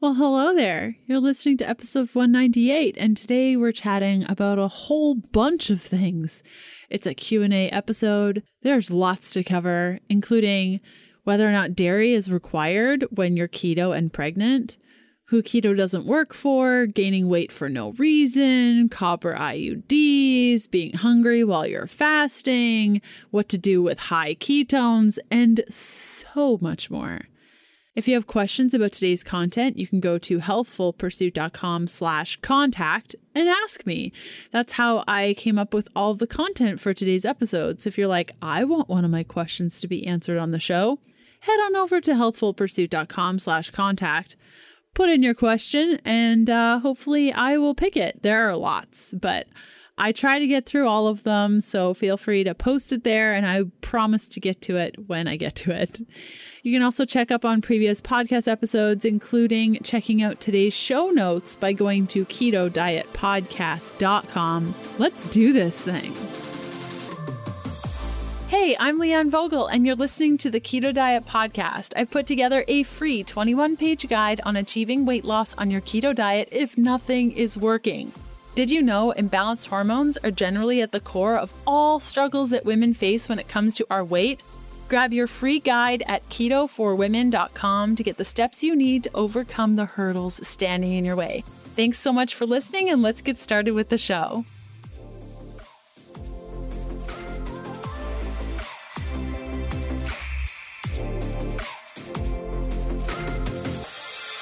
Well, hello there. You're listening to episode 198 and today we're chatting about a whole bunch of things. It's a Q&A episode. There's lots to cover, including whether or not dairy is required when you're keto and pregnant, who keto doesn't work for, gaining weight for no reason, copper IUDs, being hungry while you're fasting, what to do with high ketones, and so much more. If you have questions about today's content, you can go to healthfulpursuit.com slash contact and ask me. That's how I came up with all the content for today's episode. So if you're like, I want one of my questions to be answered on the show, head on over to healthfulpursuit.com slash contact. Put in your question and uh, hopefully I will pick it. There are lots, but I try to get through all of them, so feel free to post it there, and I promise to get to it when I get to it. You can also check up on previous podcast episodes, including checking out today's show notes by going to ketodietpodcast.com. Let's do this thing. Hey, I'm Leanne Vogel, and you're listening to the Keto Diet Podcast. I've put together a free 21 page guide on achieving weight loss on your keto diet if nothing is working. Did you know imbalanced hormones are generally at the core of all struggles that women face when it comes to our weight? Grab your free guide at keto4women.com to get the steps you need to overcome the hurdles standing in your way. Thanks so much for listening, and let's get started with the show.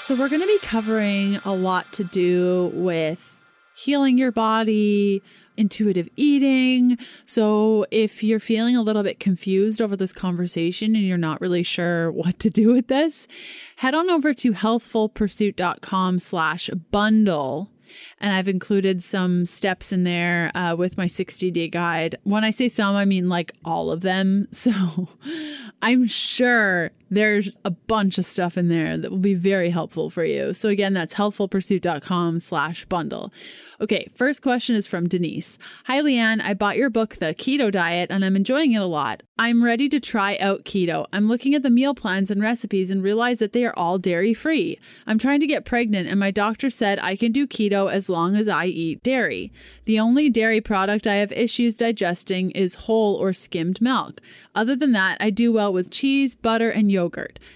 So, we're going to be covering a lot to do with healing your body, intuitive eating. So if you're feeling a little bit confused over this conversation and you're not really sure what to do with this, head on over to healthfulpursuit.com slash bundle and I've included some steps in there uh, with my 60 day guide. When I say some, I mean like all of them. So I'm sure there's a bunch of stuff in there that will be very helpful for you. So again, that's healthfulpursuit.com slash bundle. Okay, first question is from Denise. Hi, Leanne. I bought your book, The Keto Diet, and I'm enjoying it a lot. I'm ready to try out keto. I'm looking at the meal plans and recipes and realize that they are all dairy free. I'm trying to get pregnant, and my doctor said I can do keto as long as I eat dairy. The only dairy product I have issues digesting is whole or skimmed milk. Other than that, I do well with cheese, butter, and yogurt.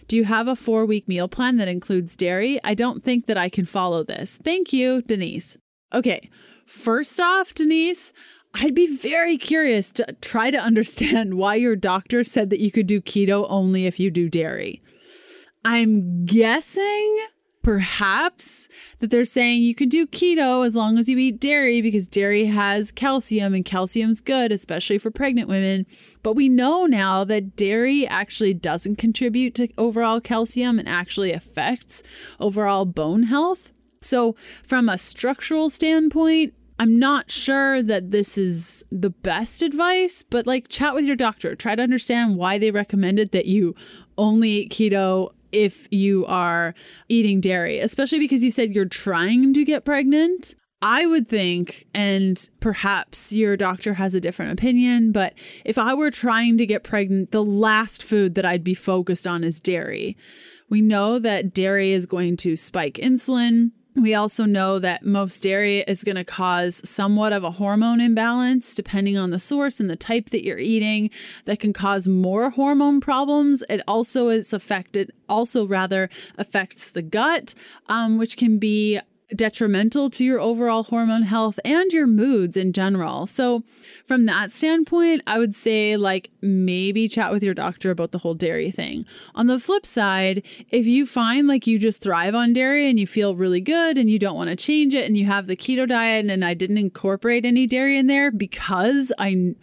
Do you have a four week meal plan that includes dairy? I don't think that I can follow this. Thank you, Denise. Okay, first off, Denise, I'd be very curious to try to understand why your doctor said that you could do keto only if you do dairy. I'm guessing perhaps that they're saying you can do keto as long as you eat dairy because dairy has calcium and calcium's good, especially for pregnant women. But we know now that dairy actually doesn't contribute to overall calcium and actually affects overall bone health. So, from a structural standpoint, I'm not sure that this is the best advice, but like chat with your doctor. Try to understand why they recommended that you only eat keto if you are eating dairy, especially because you said you're trying to get pregnant. I would think, and perhaps your doctor has a different opinion, but if I were trying to get pregnant, the last food that I'd be focused on is dairy. We know that dairy is going to spike insulin. We also know that most dairy is going to cause somewhat of a hormone imbalance depending on the source and the type that you're eating that can cause more hormone problems. It also is affected, also rather affects the gut, um, which can be detrimental to your overall hormone health and your moods in general. So, from that standpoint, I would say like maybe chat with your doctor about the whole dairy thing. On the flip side, if you find like you just thrive on dairy and you feel really good and you don't want to change it and you have the keto diet and I didn't incorporate any dairy in there because I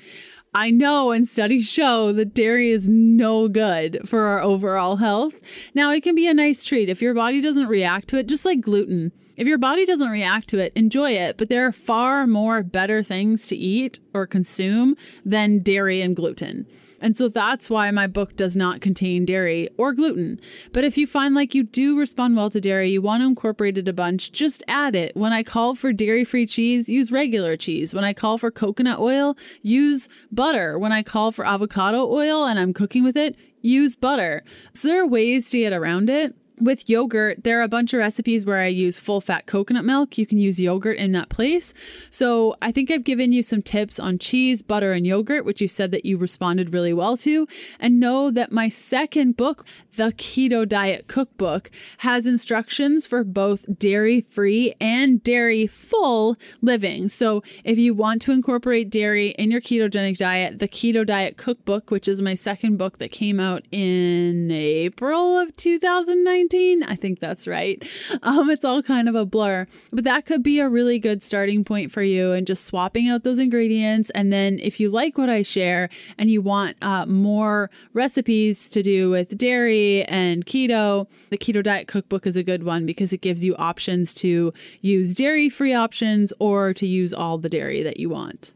I know and studies show that dairy is no good for our overall health. Now, it can be a nice treat if your body doesn't react to it, just like gluten. If your body doesn't react to it, enjoy it, but there are far more better things to eat or consume than dairy and gluten. And so that's why my book does not contain dairy or gluten. But if you find like you do respond well to dairy, you want to incorporate it a bunch, just add it. When I call for dairy free cheese, use regular cheese. When I call for coconut oil, use butter. When I call for avocado oil and I'm cooking with it, use butter. So there are ways to get around it. With yogurt, there are a bunch of recipes where I use full fat coconut milk. You can use yogurt in that place. So I think I've given you some tips on cheese, butter, and yogurt, which you said that you responded really well to. And know that my second book, The Keto Diet Cookbook, has instructions for both dairy free and dairy full living. So if you want to incorporate dairy in your ketogenic diet, The Keto Diet Cookbook, which is my second book that came out in April of 2019 I think that's right. Um, it's all kind of a blur, but that could be a really good starting point for you and just swapping out those ingredients. And then if you like what I share and you want uh, more recipes to do with dairy and keto, the Keto Diet Cookbook is a good one because it gives you options to use dairy free options or to use all the dairy that you want.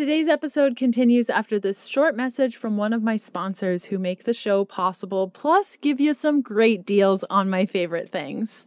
Today's episode continues after this short message from one of my sponsors who make the show possible, plus give you some great deals on my favorite things.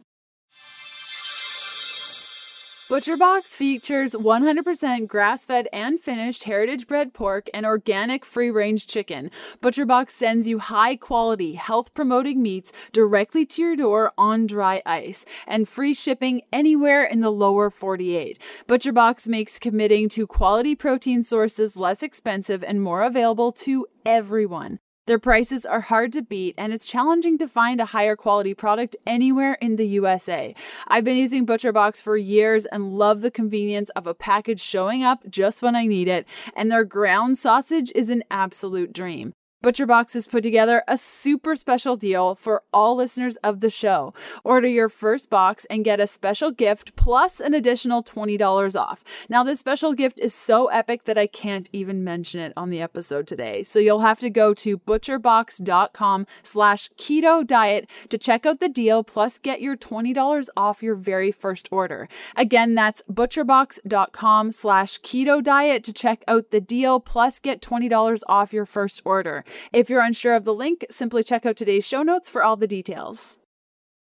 ButcherBox features 100% grass fed and finished heritage bred pork and organic free range chicken. ButcherBox sends you high quality, health promoting meats directly to your door on dry ice and free shipping anywhere in the lower 48. ButcherBox makes committing to quality protein sources less expensive and more available to everyone. Their prices are hard to beat, and it's challenging to find a higher quality product anywhere in the USA. I've been using ButcherBox for years and love the convenience of a package showing up just when I need it, and their ground sausage is an absolute dream. ButcherBox has put together a super special deal for all listeners of the show. Order your first box and get a special gift plus an additional $20 off. Now, this special gift is so epic that I can't even mention it on the episode today. So you'll have to go to butcherbox.com slash keto diet to check out the deal plus get your $20 off your very first order. Again, that's butcherbox.com slash keto diet to check out the deal plus get $20 off your first order. If you're unsure of the link, simply check out today's show notes for all the details.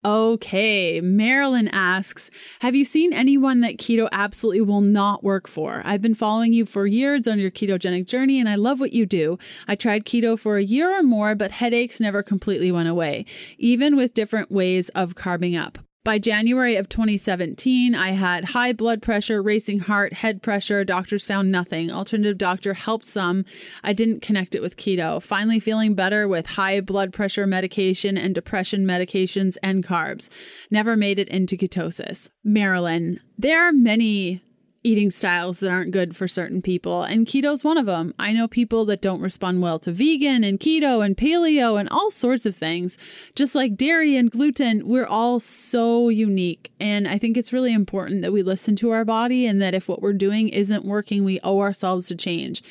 Okay, Marilyn asks Have you seen anyone that keto absolutely will not work for? I've been following you for years on your ketogenic journey and I love what you do. I tried keto for a year or more, but headaches never completely went away, even with different ways of carbing up. By January of 2017, I had high blood pressure, racing heart, head pressure. Doctors found nothing. Alternative doctor helped some. I didn't connect it with keto. Finally, feeling better with high blood pressure medication and depression medications and carbs. Never made it into ketosis. Marilyn, there are many eating styles that aren't good for certain people, and keto's one of them. I know people that don't respond well to vegan and keto and paleo and all sorts of things. Just like dairy and gluten, we're all so unique. And I think it's really important that we listen to our body and that if what we're doing isn't working, we owe ourselves to change.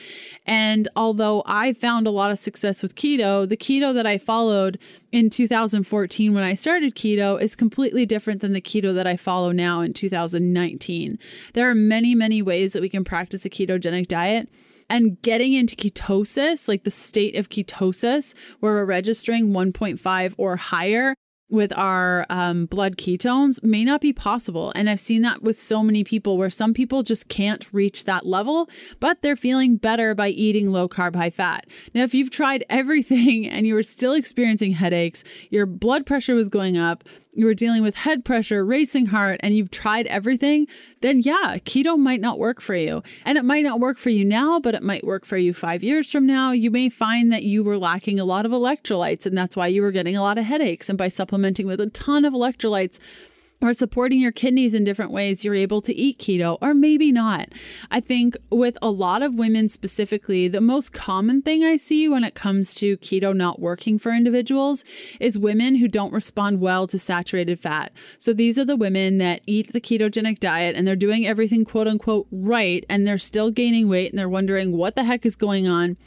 And although I found a lot of success with keto, the keto that I followed in 2014 when I started keto is completely different than the keto that I follow now in 2019. There are many many, many ways that we can practice a ketogenic diet. And getting into ketosis, like the state of ketosis, where we're registering 1.5 or higher with our um, blood ketones may not be possible. And I've seen that with so many people where some people just can't reach that level, but they're feeling better by eating low carb, high fat. Now, if you've tried everything and you were still experiencing headaches, your blood pressure was going up, you were dealing with head pressure, racing heart, and you've tried everything, then yeah, keto might not work for you. And it might not work for you now, but it might work for you five years from now. You may find that you were lacking a lot of electrolytes, and that's why you were getting a lot of headaches. And by supplementing with a ton of electrolytes, or supporting your kidneys in different ways, you're able to eat keto, or maybe not. I think with a lot of women specifically, the most common thing I see when it comes to keto not working for individuals is women who don't respond well to saturated fat. So these are the women that eat the ketogenic diet and they're doing everything quote unquote right, and they're still gaining weight and they're wondering what the heck is going on.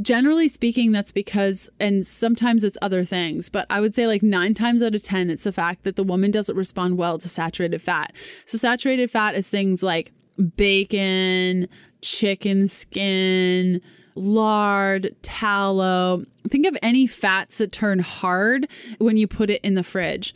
Generally speaking, that's because, and sometimes it's other things, but I would say like nine times out of 10, it's the fact that the woman doesn't respond well to saturated fat. So, saturated fat is things like bacon, chicken skin, lard, tallow. Think of any fats that turn hard when you put it in the fridge.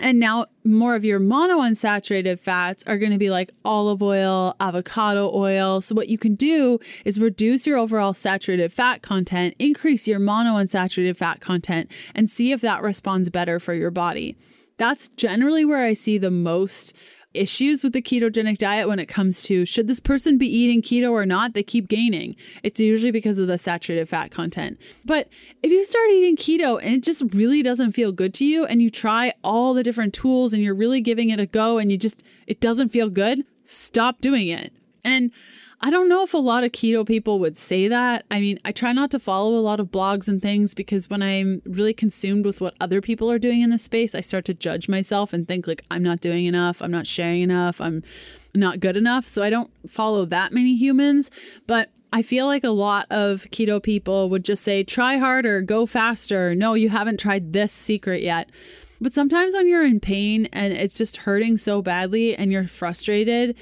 And now more of your monounsaturated fats are going to be like olive oil, avocado oil. So what you can do is reduce your overall saturated fat content, increase your monounsaturated fat content and see if that responds better for your body. That's generally where I see the most issues with the ketogenic diet when it comes to should this person be eating keto or not, they keep gaining. It's usually because of the saturated fat content. But if you start eating keto and it just really doesn't feel good to you and you try all the different tools and you're really giving it a go and you just it doesn't feel good, stop doing it. And I don't know if a lot of keto people would say that. I mean, I try not to follow a lot of blogs and things because when I'm really consumed with what other people are doing in this space, I start to judge myself and think like I'm not doing enough, I'm not sharing enough, I'm not good enough. So I don't follow that many humans, but I feel like a lot of keto people would just say, try harder, go faster. No, you haven't tried this secret yet. But sometimes when you're in pain and it's just hurting so badly and you're frustrated,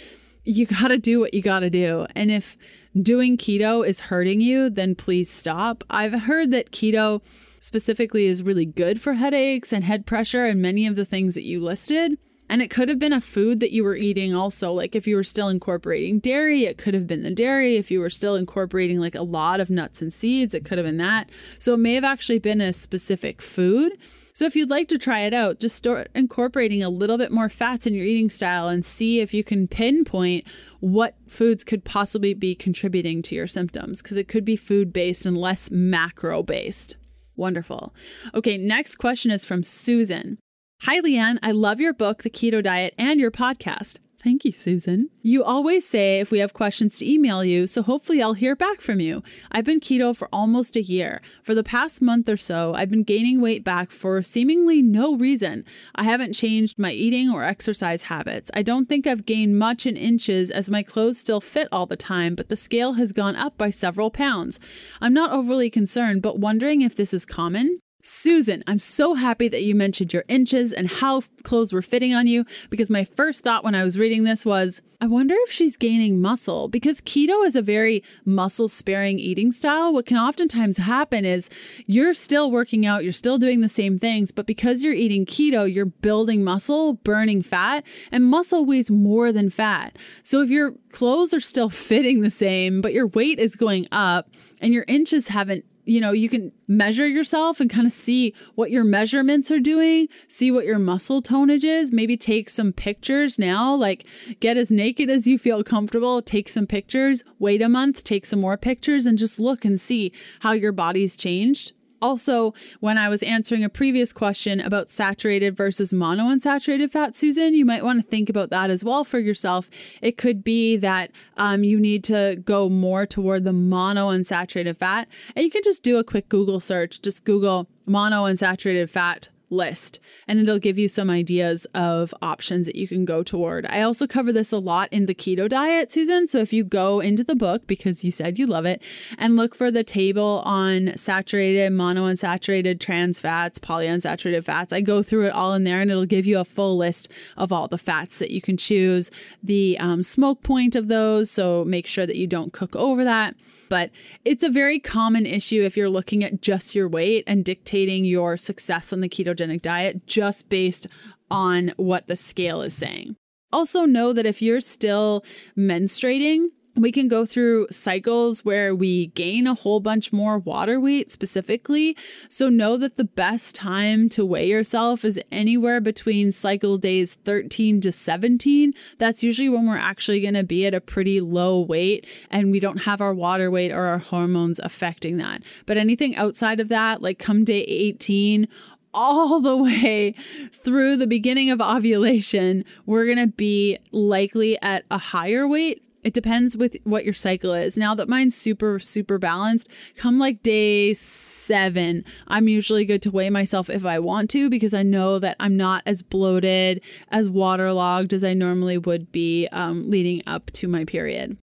you got to do what you got to do. And if doing keto is hurting you, then please stop. I've heard that keto specifically is really good for headaches and head pressure and many of the things that you listed. And it could have been a food that you were eating also. Like if you were still incorporating dairy, it could have been the dairy. If you were still incorporating like a lot of nuts and seeds, it could have been that. So it may have actually been a specific food. So if you'd like to try it out, just start incorporating a little bit more fats in your eating style and see if you can pinpoint what foods could possibly be contributing to your symptoms because it could be food based and less macro based. Wonderful. Okay, next question is from Susan. Hi, Leanne. I love your book, The Keto Diet, and your podcast. Thank you, Susan. You always say if we have questions to email you, so hopefully I'll hear back from you. I've been keto for almost a year. For the past month or so, I've been gaining weight back for seemingly no reason. I haven't changed my eating or exercise habits. I don't think I've gained much in inches as my clothes still fit all the time, but the scale has gone up by several pounds. I'm not overly concerned, but wondering if this is common. Susan, I'm so happy that you mentioned your inches and how clothes were fitting on you because my first thought when I was reading this was, I wonder if she's gaining muscle because keto is a very muscle sparing eating style. What can oftentimes happen is you're still working out, you're still doing the same things, but because you're eating keto, you're building muscle, burning fat, and muscle weighs more than fat. So if your clothes are still fitting the same, but your weight is going up and your inches haven't you know, you can measure yourself and kind of see what your measurements are doing, see what your muscle tonage is, maybe take some pictures now, like get as naked as you feel comfortable, take some pictures, wait a month, take some more pictures, and just look and see how your body's changed. Also, when I was answering a previous question about saturated versus monounsaturated fat, Susan, you might want to think about that as well for yourself. It could be that um, you need to go more toward the monounsaturated fat. And you can just do a quick Google search, just Google monounsaturated fat list and it'll give you some ideas of options that you can go toward. I also cover this a lot in the keto diet, Susan. So if you go into the book because you said you love it and look for the table on saturated, monounsaturated, trans fats, polyunsaturated fats, I go through it all in there and it'll give you a full list of all the fats that you can choose, the um, smoke point of those. So make sure that you don't cook over that but it's a very common issue if you're looking at just your weight and dictating your success on the ketogenic diet just based on what the scale is saying. Also, know that if you're still menstruating, we can go through cycles where we gain a whole bunch more water weight specifically. So know that the best time to weigh yourself is anywhere between cycle days 13 to 17. That's usually when we're actually going to be at a pretty low weight and we don't have our water weight or our hormones affecting that. But anything outside of that, like come day 18 all the way through the beginning of ovulation, we're going to be likely at a higher weight it depends with what your cycle is. Now that mine's super, super balanced, come like day seven, I'm usually good to weigh myself if I want to because I know that I'm not as bloated, as waterlogged as I normally would be um, leading up to my period.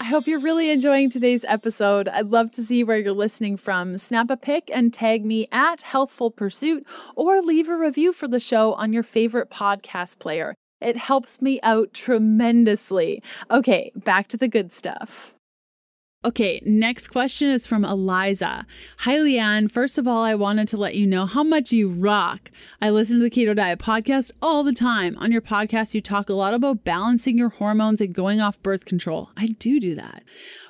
I hope you're really enjoying today's episode. I'd love to see where you're listening from. Snap a pic and tag me at Healthful Pursuit or leave a review for the show on your favorite podcast player. It helps me out tremendously. Okay, back to the good stuff. Okay, next question is from Eliza. Hi, Leanne. First of all, I wanted to let you know how much you rock. I listen to the Keto Diet podcast all the time. On your podcast, you talk a lot about balancing your hormones and going off birth control. I do do that.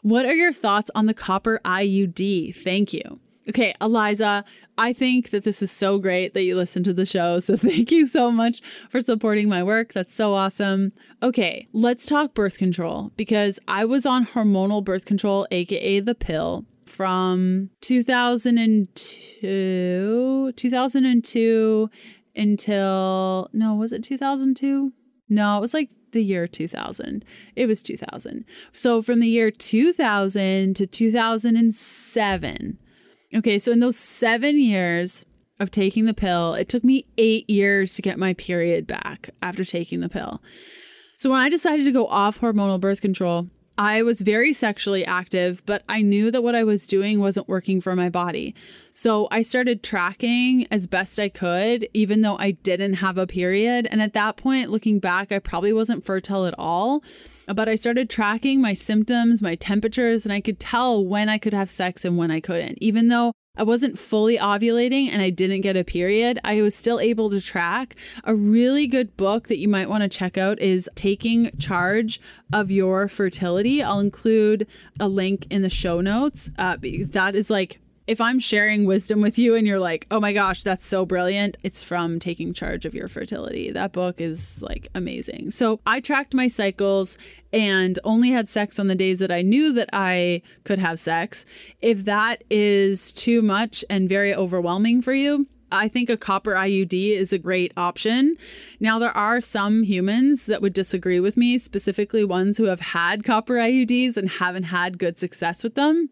What are your thoughts on the copper IUD? Thank you. Okay, Eliza, I think that this is so great that you listen to the show. So thank you so much for supporting my work. That's so awesome. Okay, let's talk birth control because I was on hormonal birth control, aka the pill, from 2002, 2002 until no, was it 2002? No, it was like the year 2000. It was 2000. So from the year 2000 to 2007 Okay, so in those seven years of taking the pill, it took me eight years to get my period back after taking the pill. So when I decided to go off hormonal birth control, I was very sexually active, but I knew that what I was doing wasn't working for my body. So I started tracking as best I could, even though I didn't have a period. And at that point, looking back, I probably wasn't fertile at all. But I started tracking my symptoms, my temperatures, and I could tell when I could have sex and when I couldn't. Even though I wasn't fully ovulating and I didn't get a period, I was still able to track. A really good book that you might want to check out is Taking Charge of Your Fertility. I'll include a link in the show notes uh, that is like if I'm sharing wisdom with you and you're like, oh my gosh, that's so brilliant, it's from Taking Charge of Your Fertility. That book is like amazing. So I tracked my cycles and only had sex on the days that I knew that I could have sex. If that is too much and very overwhelming for you, I think a copper IUD is a great option. Now, there are some humans that would disagree with me, specifically ones who have had copper IUDs and haven't had good success with them.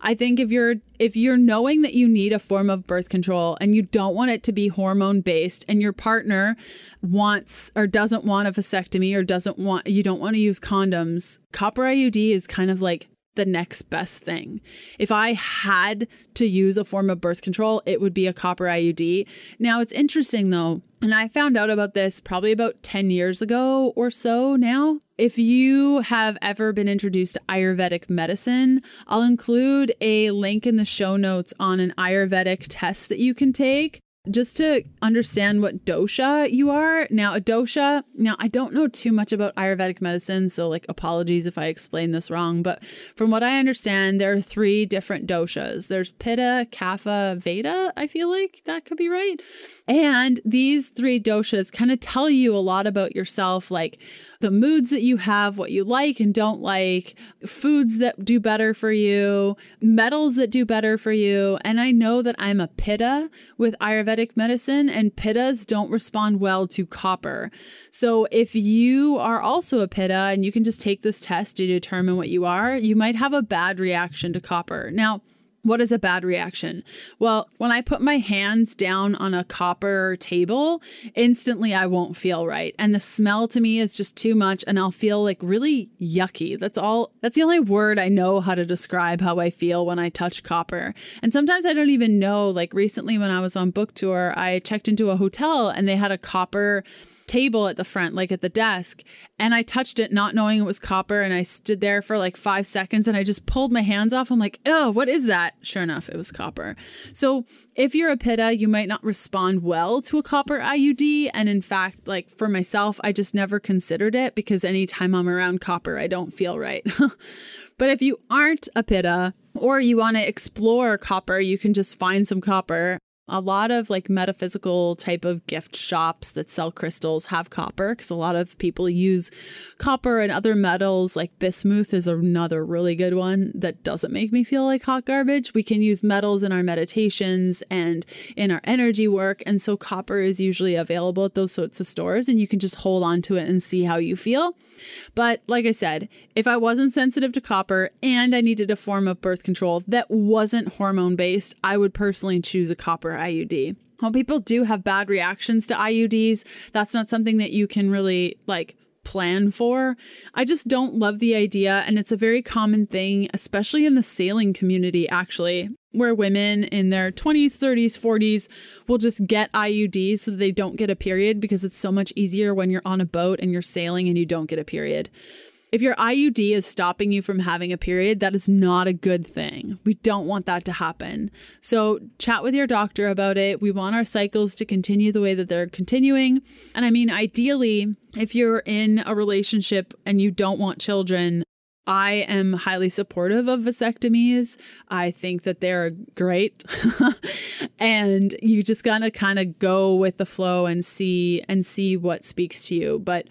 I think if you're if you're knowing that you need a form of birth control and you don't want it to be hormone based and your partner wants or doesn't want a vasectomy or doesn't want you don't want to use condoms, copper IUD is kind of like the next best thing. If I had to use a form of birth control, it would be a copper IUD. Now, it's interesting though, and I found out about this probably about 10 years ago or so now. If you have ever been introduced to Ayurvedic medicine, I'll include a link in the show notes on an Ayurvedic test that you can take just to understand what dosha you are. Now, a dosha, now I don't know too much about Ayurvedic medicine, so like apologies if I explain this wrong, but from what I understand, there are three different doshas. There's Pitta, Kapha, Vata, I feel like that could be right. And these three doshas kind of tell you a lot about yourself, like the moods that you have, what you like and don't like, foods that do better for you, metals that do better for you. And I know that I'm a Pitta with Ayurvedic medicine, and Pittas don't respond well to copper. So if you are also a Pitta and you can just take this test to determine what you are, you might have a bad reaction to copper. Now, what is a bad reaction? Well, when I put my hands down on a copper table, instantly I won't feel right. And the smell to me is just too much and I'll feel like really yucky. That's all, that's the only word I know how to describe how I feel when I touch copper. And sometimes I don't even know. Like recently when I was on book tour, I checked into a hotel and they had a copper table at the front, like at the desk. And I touched it not knowing it was copper. And I stood there for like five seconds and I just pulled my hands off. I'm like, oh, what is that? Sure enough, it was copper. So if you're a pitta, you might not respond well to a copper IUD. And in fact, like for myself, I just never considered it because anytime I'm around copper, I don't feel right. but if you aren't a pitta, or you want to explore copper, you can just find some copper a lot of like metaphysical type of gift shops that sell crystals have copper because a lot of people use copper and other metals. Like bismuth is another really good one that doesn't make me feel like hot garbage. We can use metals in our meditations and in our energy work and so copper is usually available at those sorts of stores and you can just hold on to it and see how you feel. But like i said if i wasn't sensitive to copper and i needed a form of birth control that wasn't hormone based i would personally choose a copper IUD. While people do have bad reactions to IUDs, that's not something that you can really like plan for. I just don't love the idea. And it's a very common thing, especially in the sailing community, actually, where women in their 20s, 30s, 40s will just get IUDs so they don't get a period because it's so much easier when you're on a boat and you're sailing and you don't get a period. If your IUD is stopping you from having a period, that is not a good thing. We don't want that to happen. So, chat with your doctor about it. We want our cycles to continue the way that they're continuing. And I mean, ideally, if you're in a relationship and you don't want children, I am highly supportive of vasectomies. I think that they're great. and you just got to kind of go with the flow and see and see what speaks to you. But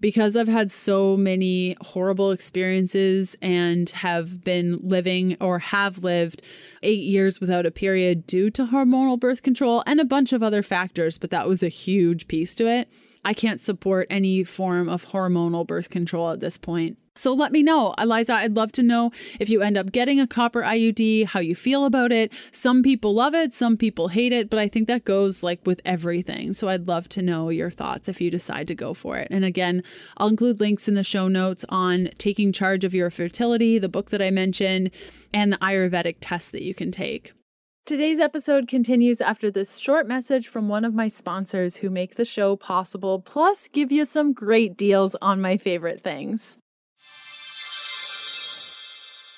because I've had so many horrible experiences and have been living or have lived eight years without a period due to hormonal birth control and a bunch of other factors, but that was a huge piece to it. I can't support any form of hormonal birth control at this point. So let me know, Eliza. I'd love to know if you end up getting a copper IUD, how you feel about it. Some people love it, some people hate it, but I think that goes like with everything. So I'd love to know your thoughts if you decide to go for it. And again, I'll include links in the show notes on taking charge of your fertility, the book that I mentioned, and the Ayurvedic test that you can take. Today's episode continues after this short message from one of my sponsors who make the show possible, plus give you some great deals on my favorite things.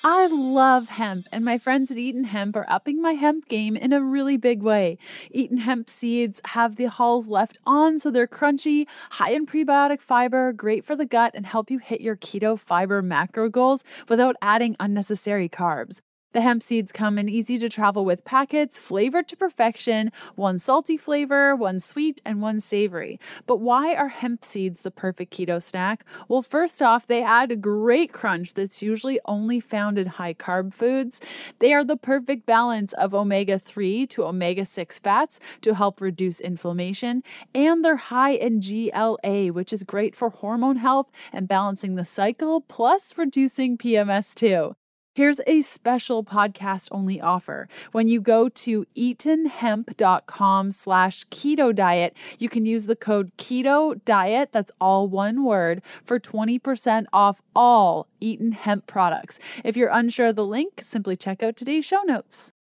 I love hemp, and my friends at Eaton Hemp are upping my hemp game in a really big way. Eaton Hemp seeds have the hulls left on, so they're crunchy, high in prebiotic fiber, great for the gut, and help you hit your keto fiber macro goals without adding unnecessary carbs. The hemp seeds come in easy to travel with packets, flavored to perfection, one salty flavor, one sweet, and one savory. But why are hemp seeds the perfect keto snack? Well, first off, they add a great crunch that's usually only found in high carb foods. They are the perfect balance of omega 3 to omega 6 fats to help reduce inflammation, and they're high in GLA, which is great for hormone health and balancing the cycle, plus reducing PMS too. Here's a special podcast only offer. When you go to eatonhemp.com slash keto diet, you can use the code keto diet, that's all one word, for 20% off all Eaton hemp products. If you're unsure of the link, simply check out today's show notes.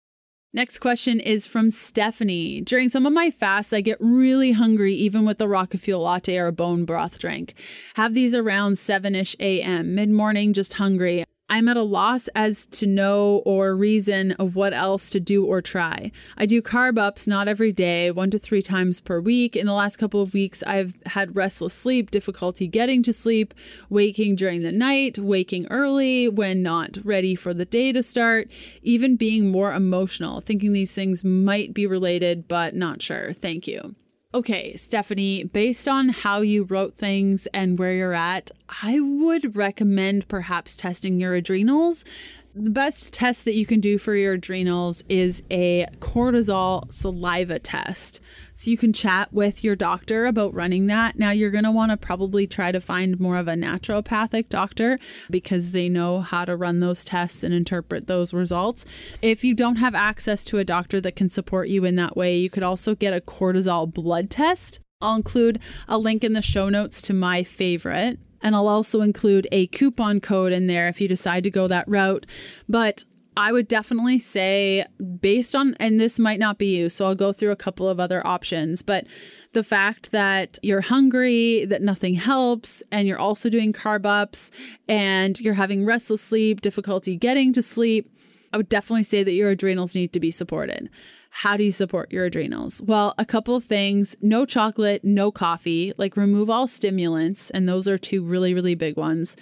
Next question is from Stephanie. During some of my fasts, I get really hungry, even with the rocket fuel latte or a bone broth drink. Have these around 7 ish a.m. Mid morning, just hungry. I'm at a loss as to know or reason of what else to do or try. I do carb ups not every day, one to three times per week. In the last couple of weeks, I've had restless sleep, difficulty getting to sleep, waking during the night, waking early when not ready for the day to start, even being more emotional, thinking these things might be related, but not sure. Thank you. Okay, Stephanie, based on how you wrote things and where you're at, I would recommend perhaps testing your adrenals the best test that you can do for your adrenals is a cortisol saliva test. So you can chat with your doctor about running that. Now, you're going to want to probably try to find more of a naturopathic doctor because they know how to run those tests and interpret those results. If you don't have access to a doctor that can support you in that way, you could also get a cortisol blood test. I'll include a link in the show notes to my favorite and I'll also include a coupon code in there if you decide to go that route. But I would definitely say, based on, and this might not be you, so I'll go through a couple of other options, but the fact that you're hungry, that nothing helps, and you're also doing carb ups, and you're having restless sleep, difficulty getting to sleep, I would definitely say that your adrenals need to be supported. How do you support your adrenals? Well, a couple of things no chocolate, no coffee, like remove all stimulants. And those are two really, really big ones.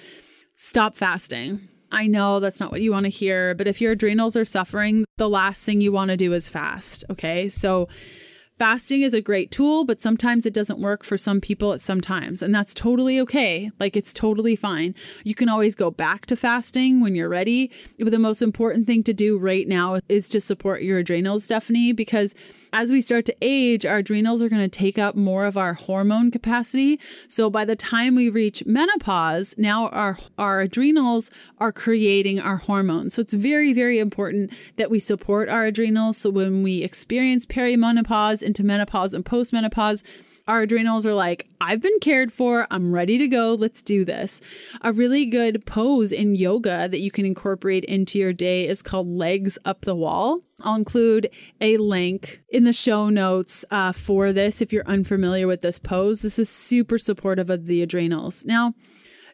Stop fasting. I know that's not what you want to hear, but if your adrenals are suffering, the last thing you want to do is fast. Okay. So, Fasting is a great tool, but sometimes it doesn't work for some people at some times, and that's totally okay. Like it's totally fine. You can always go back to fasting when you're ready. But the most important thing to do right now is to support your adrenals, Stephanie, because as we start to age, our adrenals are going to take up more of our hormone capacity. So by the time we reach menopause, now our our adrenals are creating our hormones. So it's very very important that we support our adrenals so when we experience perimenopause into menopause and postmenopause, our adrenals are like, I've been cared for. I'm ready to go. Let's do this. A really good pose in yoga that you can incorporate into your day is called legs up the wall. I'll include a link in the show notes uh, for this if you're unfamiliar with this pose. This is super supportive of the adrenals. Now,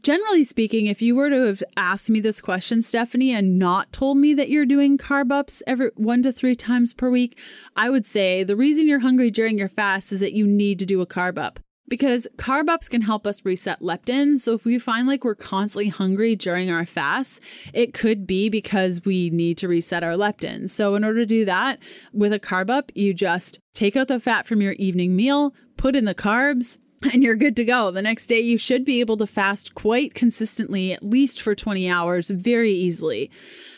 Generally speaking, if you were to have asked me this question, Stephanie, and not told me that you're doing carb ups every one to three times per week, I would say the reason you're hungry during your fast is that you need to do a carb up because carb ups can help us reset leptin. So if we find like we're constantly hungry during our fast, it could be because we need to reset our leptin. So in order to do that with a carb up, you just take out the fat from your evening meal, put in the carbs, and you're good to go. The next day, you should be able to fast quite consistently, at least for 20 hours, very easily.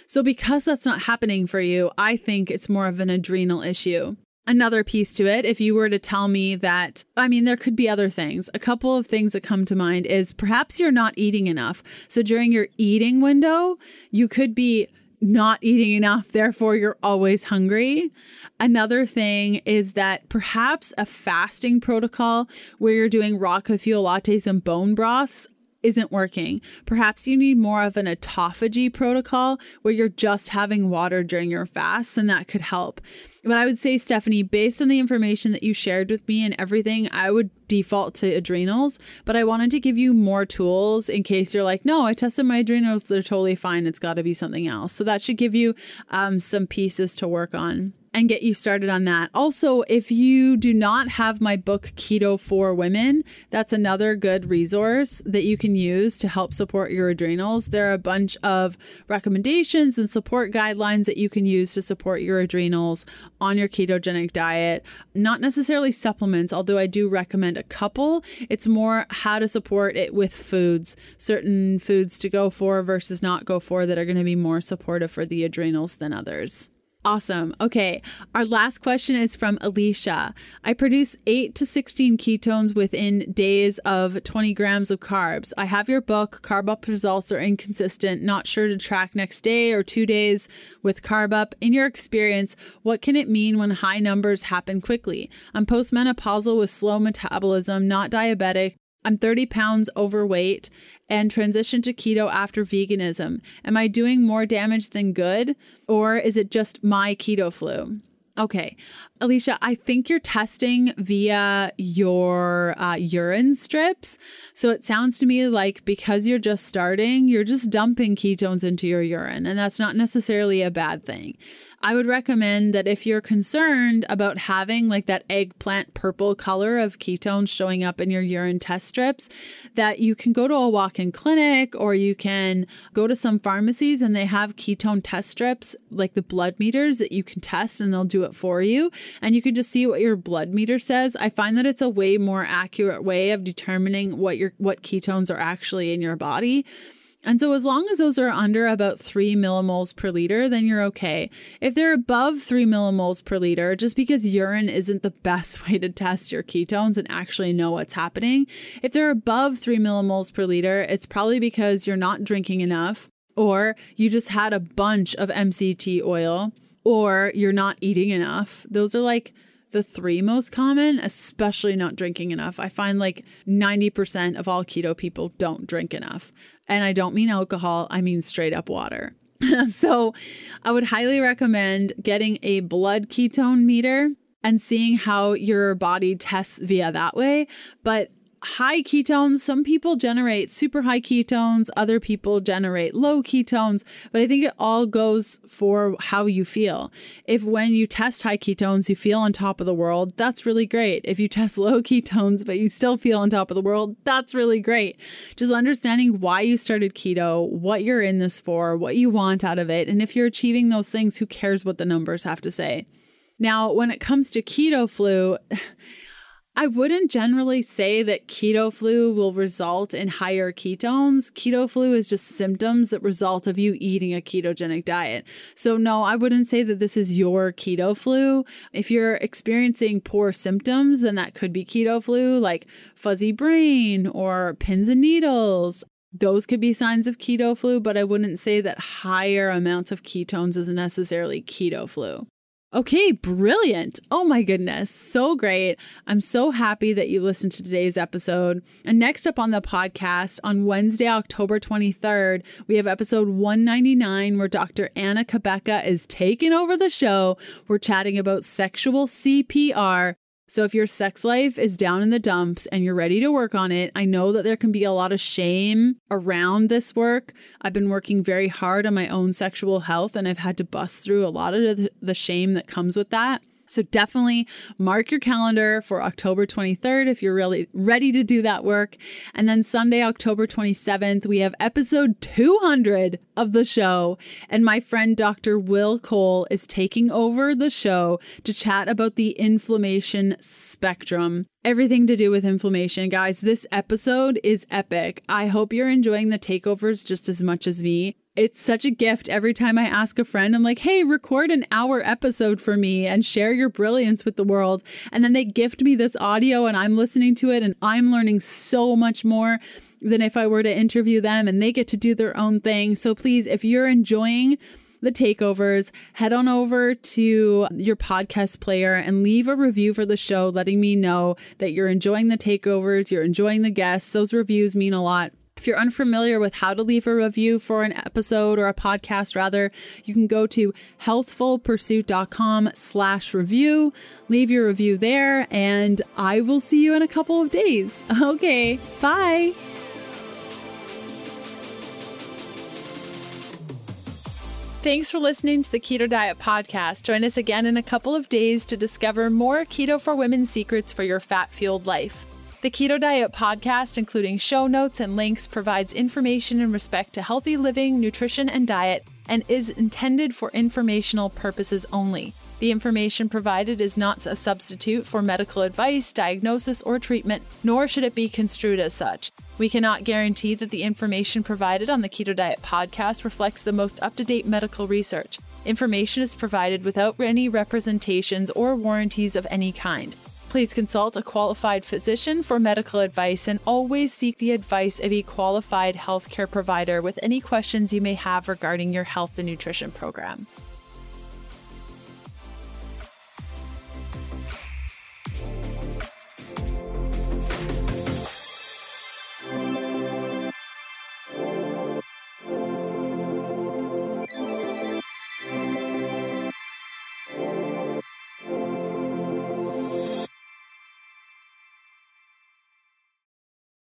So, because that's not happening for you, I think it's more of an adrenal issue. Another piece to it, if you were to tell me that, I mean, there could be other things. A couple of things that come to mind is perhaps you're not eating enough. So, during your eating window, you could be not eating enough, therefore you're always hungry. Another thing is that perhaps a fasting protocol where you're doing rocket fuel lattes and bone broths isn't working. Perhaps you need more of an autophagy protocol where you're just having water during your fast, and that could help. But I would say, Stephanie, based on the information that you shared with me and everything, I would default to adrenals. But I wanted to give you more tools in case you're like, no, I tested my adrenals, they're totally fine. It's got to be something else. So that should give you um, some pieces to work on and get you started on that. Also, if you do not have my book Keto for Women, that's another good resource that you can use to help support your adrenals. There are a bunch of recommendations and support guidelines that you can use to support your adrenals on your ketogenic diet. Not necessarily supplements, although I do recommend a couple. It's more how to support it with foods, certain foods to go for versus not go for that are going to be more supportive for the adrenals than others. Awesome. Okay. Our last question is from Alicia. I produce 8 to 16 ketones within days of 20 grams of carbs. I have your book. Carb up results are inconsistent. Not sure to track next day or two days with carb up. In your experience, what can it mean when high numbers happen quickly? I'm postmenopausal with slow metabolism, not diabetic. I'm 30 pounds overweight and transitioned to keto after veganism. Am I doing more damage than good, or is it just my keto flu? Okay. Alicia, I think you're testing via your uh, urine strips. So it sounds to me like because you're just starting, you're just dumping ketones into your urine, and that's not necessarily a bad thing. I would recommend that if you're concerned about having like that eggplant purple color of ketones showing up in your urine test strips, that you can go to a walk in clinic or you can go to some pharmacies and they have ketone test strips, like the blood meters that you can test and they'll do it for you. And you can just see what your blood meter says. I find that it's a way more accurate way of determining what your what ketones are actually in your body. And so, as long as those are under about three millimoles per liter, then you're okay. If they're above three millimoles per liter, just because urine isn't the best way to test your ketones and actually know what's happening, if they're above three millimoles per liter, it's probably because you're not drinking enough, or you just had a bunch of MCT oil, or you're not eating enough. Those are like the three most common, especially not drinking enough. I find like 90% of all keto people don't drink enough. And I don't mean alcohol, I mean straight up water. so I would highly recommend getting a blood ketone meter and seeing how your body tests via that way. But high ketones. Some people generate super high ketones, other people generate low ketones, but I think it all goes for how you feel. If when you test high ketones, you feel on top of the world, that's really great. If you test low ketones, but you still feel on top of the world, that's really great. Just understanding why you started keto, what you're in this for, what you want out of it. And if you're achieving those things, who cares what the numbers have to say? Now, when it comes to keto flu, I wouldn't generally say that keto flu will result in higher ketones. Keto flu is just symptoms that result of you eating a ketogenic diet. So, no, I wouldn't say that this is your keto flu. If you're experiencing poor symptoms, then that could be keto flu, like fuzzy brain or pins and needles. Those could be signs of keto flu, but I wouldn't say that higher amounts of ketones is necessarily keto flu. Okay, brilliant. Oh my goodness. So great. I'm so happy that you listened to today's episode. And next up on the podcast, on Wednesday, October 23rd, we have episode 199 where Dr. Anna Cabeca is taking over the show. We're chatting about sexual CPR So if your sex life is down in the dumps and you're ready to work on it, I know that there can be a lot of shame around this work. I've been working very hard on my own sexual health and I've had to bust through a lot of the shame that comes with that. So definitely mark your calendar for October 23rd if you're really ready to do that work. And then Sunday, October 27th, we have episode 200 of the show. And my friend Dr. Will Cole is taking over the show to chat about the inflammation spectrum. Everything to do with inflammation, guys. This episode is epic. I hope you're enjoying the takeovers just as much as me it's such a gift every time I ask a friend, I'm like, hey, record an hour episode for me and share your brilliance with the world. And then they gift me this audio and I'm listening to it and I'm learning so much more than if I were to interview them and they get to do their own thing. So please, if you're enjoying, the takeovers, head on over to your podcast player and leave a review for the show, letting me know that you're enjoying the takeovers, you're enjoying the guests. Those reviews mean a lot. If you're unfamiliar with how to leave a review for an episode or a podcast, rather, you can go to healthfulpursuit.com slash review, leave your review there, and I will see you in a couple of days. Okay, bye. Thanks for listening to the Keto Diet Podcast. Join us again in a couple of days to discover more Keto for Women secrets for your fat fueled life. The Keto Diet podcast, including show notes and links, provides information in respect to healthy living, nutrition, and diet, and is intended for informational purposes only. The information provided is not a substitute for medical advice, diagnosis, or treatment, nor should it be construed as such. We cannot guarantee that the information provided on the Keto Diet podcast reflects the most up to date medical research. Information is provided without any representations or warranties of any kind. Please consult a qualified physician for medical advice and always seek the advice of a qualified healthcare provider with any questions you may have regarding your health and nutrition program.